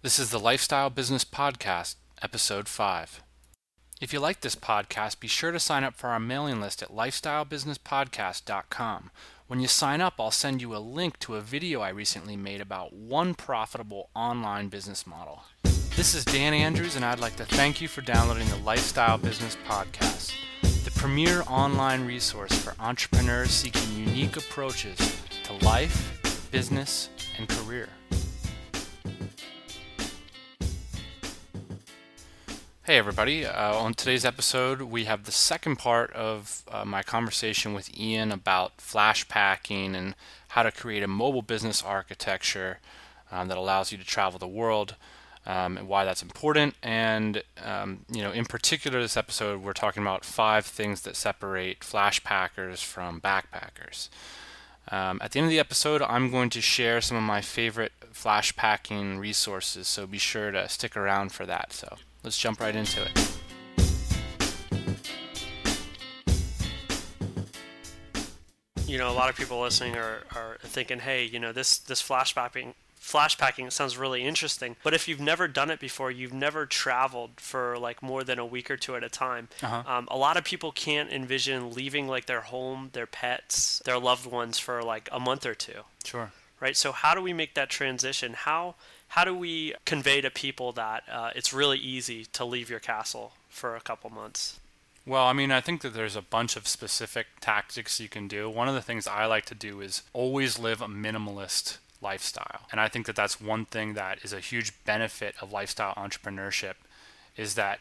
This is the Lifestyle Business Podcast, Episode 5. If you like this podcast, be sure to sign up for our mailing list at lifestylebusinesspodcast.com. When you sign up, I'll send you a link to a video I recently made about one profitable online business model. This is Dan Andrews, and I'd like to thank you for downloading the Lifestyle Business Podcast, the premier online resource for entrepreneurs seeking unique approaches to life, business, and career. Hey, everybody. Uh, on today's episode, we have the second part of uh, my conversation with Ian about flash packing and how to create a mobile business architecture um, that allows you to travel the world um, and why that's important. And, um, you know, in particular, this episode, we're talking about five things that separate flash packers from backpackers. Um, at the end of the episode, I'm going to share some of my favorite flash packing resources, so be sure to stick around for that. So let's jump right into it. You know, a lot of people listening are, are thinking, hey, you know, this, this flash packing, flash packing sounds really interesting. But if you've never done it before, you've never traveled for like more than a week or two at a time. Uh-huh. Um, a lot of people can't envision leaving like their home, their pets, their loved ones for like a month or two Sure. right? So how do we make that transition? How how do we convey to people that uh, it's really easy to leave your castle for a couple months? Well, I mean, I think that there's a bunch of specific tactics you can do. One of the things I like to do is always live a minimalist lifestyle. And I think that that's one thing that is a huge benefit of lifestyle entrepreneurship is that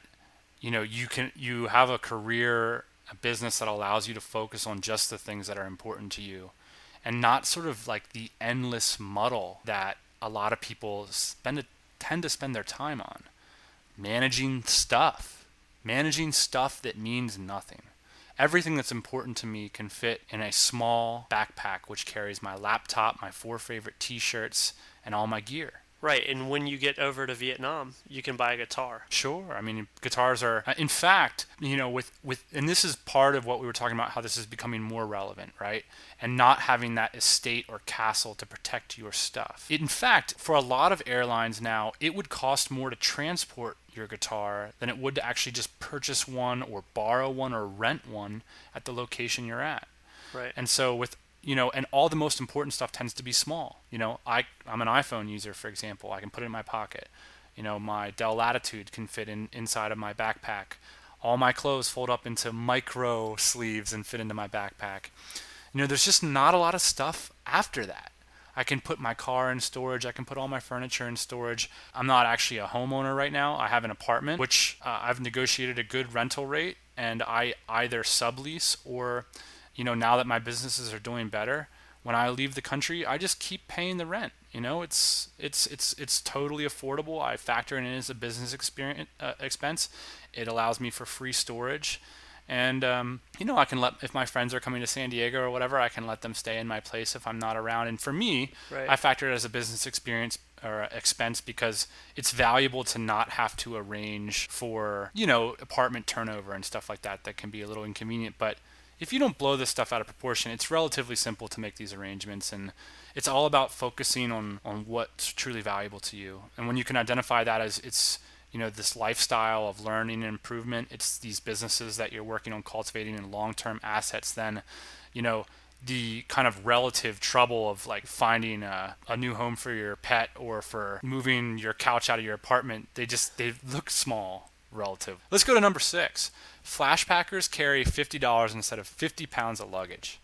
you know, you can you have a career, a business that allows you to focus on just the things that are important to you and not sort of like the endless muddle that a lot of people spend tend to spend their time on managing stuff, managing stuff that means nothing. Everything that's important to me can fit in a small backpack which carries my laptop, my four favorite t-shirts, and all my gear. Right, and when you get over to Vietnam, you can buy a guitar. Sure. I mean, guitars are, uh, in fact, you know, with, with, and this is part of what we were talking about, how this is becoming more relevant, right? And not having that estate or castle to protect your stuff. In fact, for a lot of airlines now, it would cost more to transport your guitar than it would to actually just purchase one or borrow one or rent one at the location you're at. Right. And so with you know, and all the most important stuff tends to be small. You know, I I'm an iPhone user, for example. I can put it in my pocket. You know, my Dell Latitude can fit in inside of my backpack. All my clothes fold up into micro sleeves and fit into my backpack. You know, there's just not a lot of stuff after that. I can put my car in storage. I can put all my furniture in storage. I'm not actually a homeowner right now. I have an apartment, which uh, I've negotiated a good rental rate, and I either sublease or you know, now that my businesses are doing better, when I leave the country, I just keep paying the rent. You know, it's it's it's it's totally affordable. I factor it in as a business experience uh, expense. It allows me for free storage, and um, you know, I can let if my friends are coming to San Diego or whatever, I can let them stay in my place if I'm not around. And for me, Right. I factor it as a business experience or expense because it's valuable to not have to arrange for you know apartment turnover and stuff like that that can be a little inconvenient but if you don't blow this stuff out of proportion it's relatively simple to make these arrangements and it's all about focusing on on what's truly valuable to you. And when you can identify that as it's you know this lifestyle of learning and improvement it's these businesses that you're working on cultivating and long-term assets then you know the kind of relative trouble of like finding a, a new home for your pet or for moving your couch out of your apartment they just they look small relative. Let's go to number six. Flash packers carry $50 instead of 50 pounds of luggage.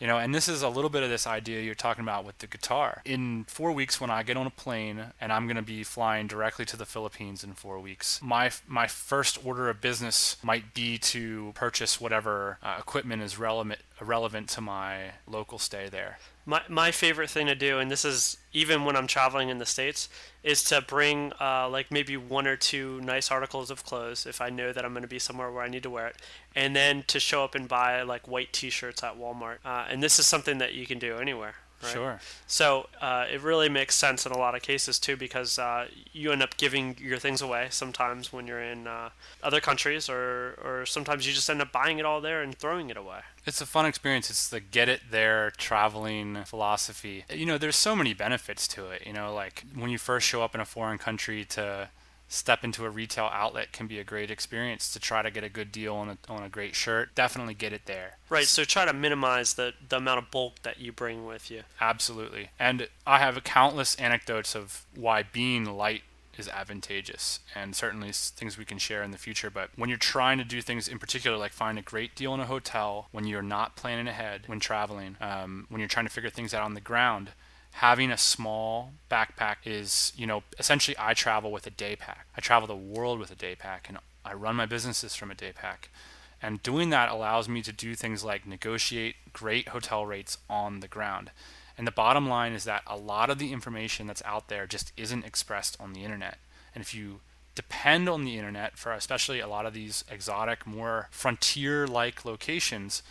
You know and this is a little bit of this idea you're talking about with the guitar. In four weeks when i get on a plane and i'm going to be flying directly to the philippines in four weeks my my first order of business might be to purchase whatever uh, equipment is relevant relevant to my local stay there My my favorite thing to do, and this is even when I'm traveling in the states, is to bring uh, like maybe one or two nice articles of clothes if I know that I'm going to be somewhere where I need to wear it, and then to show up and buy like white T-shirts at Walmart. Uh, and this is something that you can do anywhere, Right? Sure. So uh, it really makes sense in a lot of cases too, because uh, you end up giving your things away sometimes when you're in uh, other countries, or or sometimes you just end up buying it all there and throwing it away. It's a fun experience. It's the get it there traveling philosophy. You know, there's so many benefits to it. You know, like when you first show up in a foreign country to step into a retail outlet can be a great experience to try to get a good deal on a, on a great shirt. Definitely get it there. Right. So try to minimize the, the amount of bulk that you bring with you. Absolutely. And I have countless anecdotes of why being light is advantageous and certainly things we can share in the future but when you're trying to do things in particular like find a great deal in a hotel when you're not planning ahead when traveling um, when you're trying to figure things out on the ground having a small backpack is, you know, essentially I travel with a day pack. I travel the world with a day pack and I run my businesses from a day pack. And doing that allows me to do things like negotiate great hotel rates on the ground. And the bottom line is that a lot of the information that's out there just isn't expressed on the internet. And if you depend on the internet for especially a lot of these exotic, more frontier like locations,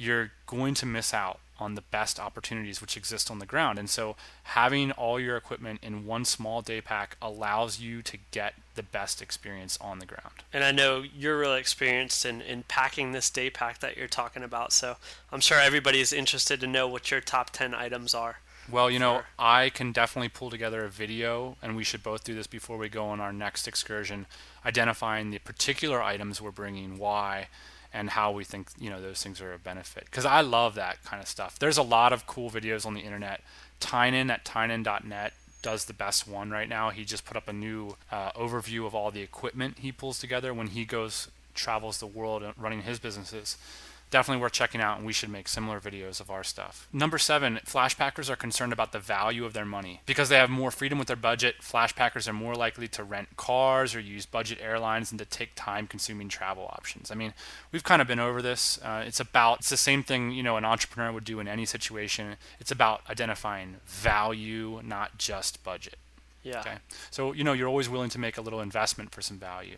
you're going to miss out on the best opportunities which exist on the ground. And so having all your equipment in one small day pack allows you to get the best experience on the ground. And I know you're really experienced in, in packing this day pack that you're talking about. So I'm sure everybody is interested to know what your top 10 items are. Well, you know, I can definitely pull together a video, and we should both do this before we go on our next excursion, identifying the particular items we're bringing, why, and how we think you know those things are a benefit. Because i love that kind of stuff. There's a lot of cool videos on the internet. Tynan at tynan.net does the best one right now. He just put up a new uh, overview of all the equipment he pulls together when he goes travels the world running his businesses definitely worth checking out, and we should make similar videos of our stuff. Number seven, flashpackers are concerned about the value of their money. Because they have more freedom with their budget, flashpackers are more likely to rent cars or use budget airlines and to take time consuming travel options. I mean, we've kind of been over this. Uh, it's about, it's the same thing, you know, an entrepreneur would do in any situation. It's about identifying value, not just budget. Yeah. Okay. So, you know, you're always willing to make a little investment for some value.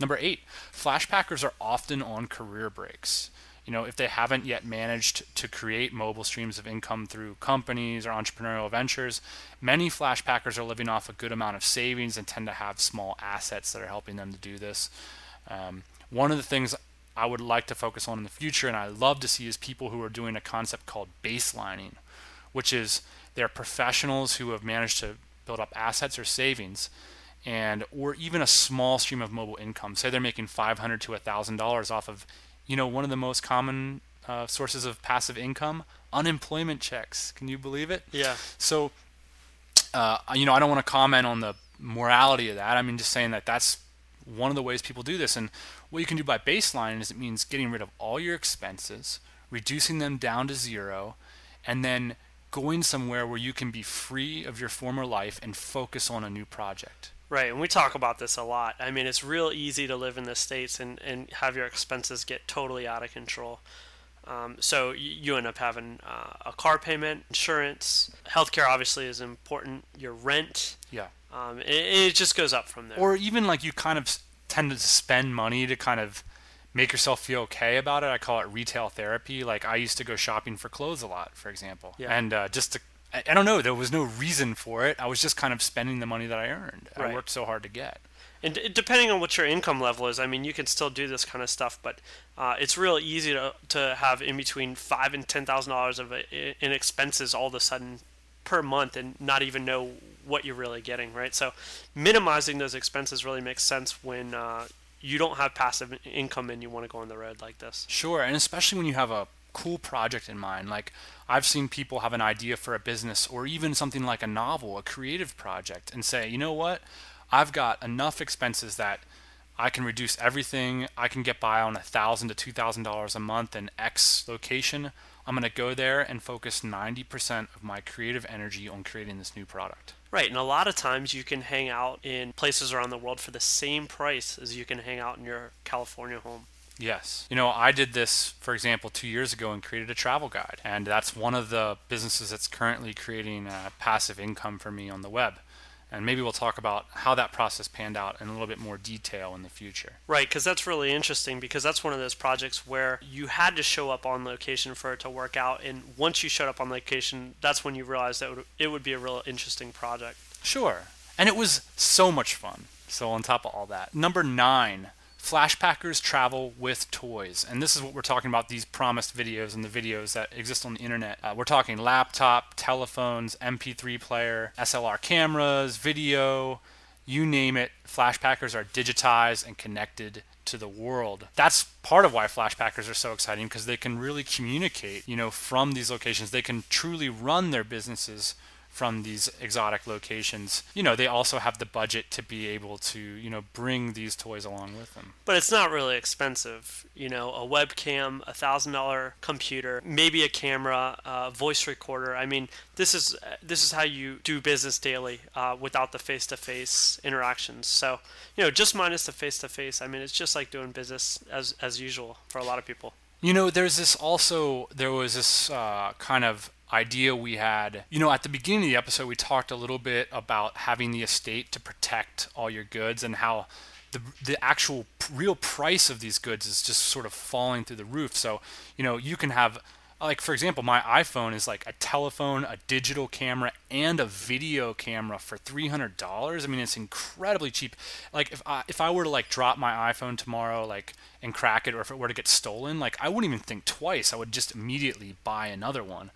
Number eight, flashpackers are often on career breaks you know, if they haven't yet managed to create mobile streams of income through companies or entrepreneurial ventures, many flash packers are living off a good amount of savings and tend to have small assets that are helping them to do this. Um, one of the things I would like to focus on in the future, and I love to see, is people who are doing a concept called baselining, which is they're professionals who have managed to build up assets or savings and or even a small stream of mobile income say they're making 500 to $1000 off of you know, one of the most common uh, sources of passive income, unemployment checks. Can you believe it? Yeah. So, uh, you know, I don't want to comment on the morality of that. I mean, just saying that that's one of the ways people do this. And what you can do by baseline is it means getting rid of all your expenses, reducing them down to zero, and then going somewhere where you can be free of your former life and focus on a new project. Right, and we talk about this a lot. I mean, it's real easy to live in the states and, and have your expenses get totally out of control. Um, so you end up having uh, a car payment, insurance, healthcare obviously is important. Your rent, yeah, um, it, it, just goes up from there. Or even like you kind of tend to spend money to kind of make yourself feel okay about it. I call it retail therapy. Like I used to go shopping for clothes a lot, for example, yeah. and uh, just to I, I, don't know. There was no reason for it. I was just kind of spending the money that I earned. Right. I worked so hard to get. And depending on what your income level is, I mean, you can still do this kind of stuff, but uh, it's real easy to, to have in between five and ten thousand dollars of in expenses all of a sudden per month, and not even know what you're really getting, right? So, minimizing those expenses really makes sense when uh, you don't have passive income and you want to go on the road like this. Sure, and especially when you have a cool project in mind. Like I've seen people have an idea for a business or even something like a novel, a creative project, and say, you know what? I've got enough expenses that I can reduce everything. I can get by on a thousand to two thousand dollars a month in X location. I'm going to go there and focus 90% of my creative energy on creating this new product. Right, and a lot of times you can hang out in places around the world for the same price as you can hang out in your California home. Yes. You know, I did this, for example, two years ago and created a travel guide. And that's one of the businesses that's currently creating uh, passive income for me on the web. And maybe we'll talk about how that process panned out in a little bit more detail in the future. Right, because that's really interesting because that's one of those projects where you had to show up on location for it to work out. And once you showed up on location, that's when you realized that it would be a real interesting project. Sure. And it was so much fun. So, on top of all that, number nine Flashpackers travel with toys. And this is what we're talking about these promised videos and the videos that exist on the internet. Uh, we're talking laptop, telephones, MP3 player, SLR cameras, video, you name it. Flashpackers are digitized and connected to the world. That's part of why flashpackers are so exciting because they can really communicate, you know, from these locations. They can truly run their businesses from these exotic locations, you know, they also have the budget to be able to, you know, bring these toys along with them. But it's not really expensive. You know, a webcam, a thousand dollar computer, maybe a camera, a voice recorder. I mean, this is this is how you do business daily uh, without the face to face interactions. So, you know, just minus the face to face. I mean, it's just like doing business as as usual for a lot of people. You know, there's this also there was this uh, kind of idea we had. You know, at the beginning of the episode, we talked a little bit about having the estate to protect all your goods and how the, the actual real price of these goods is just sort of falling through the roof. So, you know, you can have like for example my iphone is like a telephone a digital camera and a video camera for $300 i mean it's incredibly cheap like if i if i were to like drop my iphone tomorrow like and crack it or if it were to get stolen like i wouldn't even think twice i would just immediately buy another one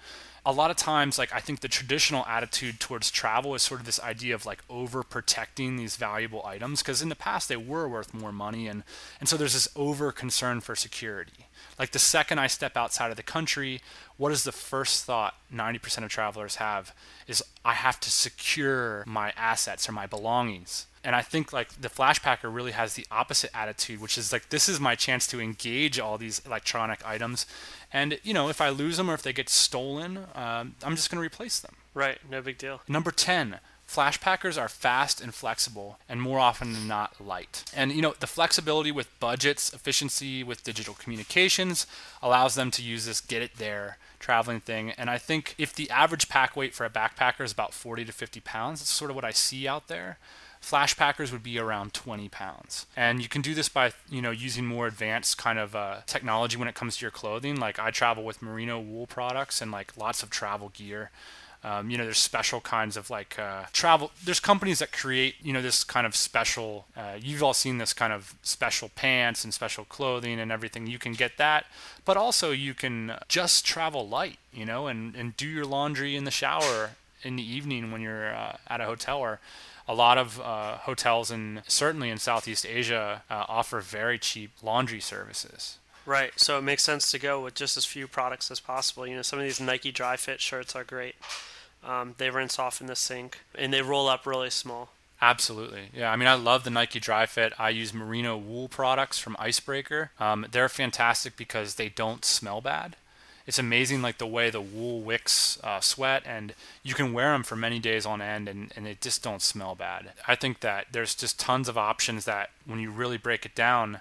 a lot of times like i think the traditional attitude towards travel is sort of this idea of like over protecting these valuable items because in the past they were worth more money and and so there's this over concern for security like the second i step outside of the country what is the first thought 90% of travelers have is i have to secure my assets or my belongings and I think like the Flashpacker really has the opposite attitude, which is like this is my chance to engage all these electronic items, and you know if I lose them or if they get stolen, um, I'm just going to replace them. Right, no big deal. Number ten. Flashpackers are fast and flexible and more often than not light. And you know, the flexibility with budgets, efficiency with digital communications allows them to use this get it there traveling thing. And I think if the average pack weight for a backpacker is about 40 to 50 pounds, that's sort of what I see out there. Flashpackers would be around 20 pounds. And you can do this by, you know, using more advanced kind of uh, technology when it comes to your clothing. Like I travel with merino wool products and like lots of travel gear. Um, you know, there's special kinds of like uh, travel. There's companies that create, you know, this kind of special. Uh, you've all seen this kind of special pants and special clothing and everything. You can get that, but also you can just travel light, you know, and and do your laundry in the shower in the evening when you're uh, at a hotel or a lot of uh, hotels and certainly in Southeast Asia uh, offer very cheap laundry services. Right. So it makes sense to go with just as few products as possible. You know, some of these Nike Dri-FIT shirts are great. Um, they rinse off in the sink and they roll up really small. Absolutely. Yeah. I mean, I love the Nike Dri-FIT. I use merino wool products from Icebreaker. Um, they're fantastic because they don't smell bad it's amazing like the way the wool wicks uh, sweat and you can wear them for many days on end and, and it just don't smell bad i think that there's just tons of options that when you really break it down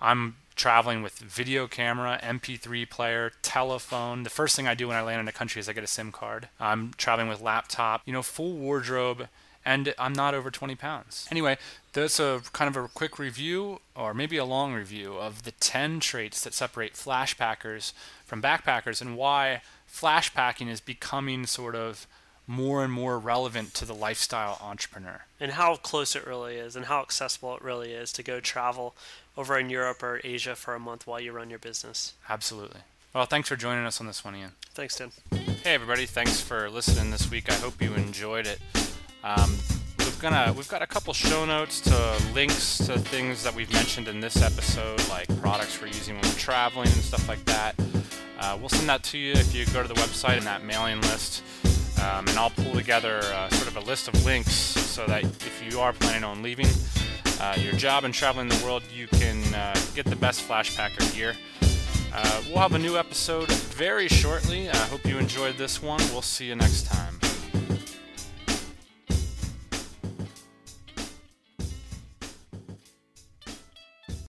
i'm traveling with video camera mp3 player telephone the first thing i do when i land in a country is i get a sim card i'm traveling with laptop you know full wardrobe and I'm not over 20 pounds. Anyway, that's a kind of a quick review, or maybe a long review, of the 10 traits that separate flashpackers from backpackers and why flashpacking is becoming sort of more and more relevant to the lifestyle entrepreneur. And how close it really is, and how accessible it really is to go travel over in Europe or Asia for a month while you run your business. Absolutely. Well, thanks for joining us on this one, Ian. Thanks, Tim. Hey, everybody. Thanks for listening this week. I hope you enjoyed it. Um, we've gonna we've got a couple show notes to links to things that we've mentioned in this episode, like products we're using when we're traveling and stuff like that. Uh, we'll send that to you if you go to the website and that mailing list. Um, and I'll pull together uh, sort of a list of links so that if you are planning on leaving uh, your job and traveling the world, you can uh, get the best Flashpacker gear. Uh, we'll have a new episode very shortly. I hope you enjoyed this one. We'll see you next time.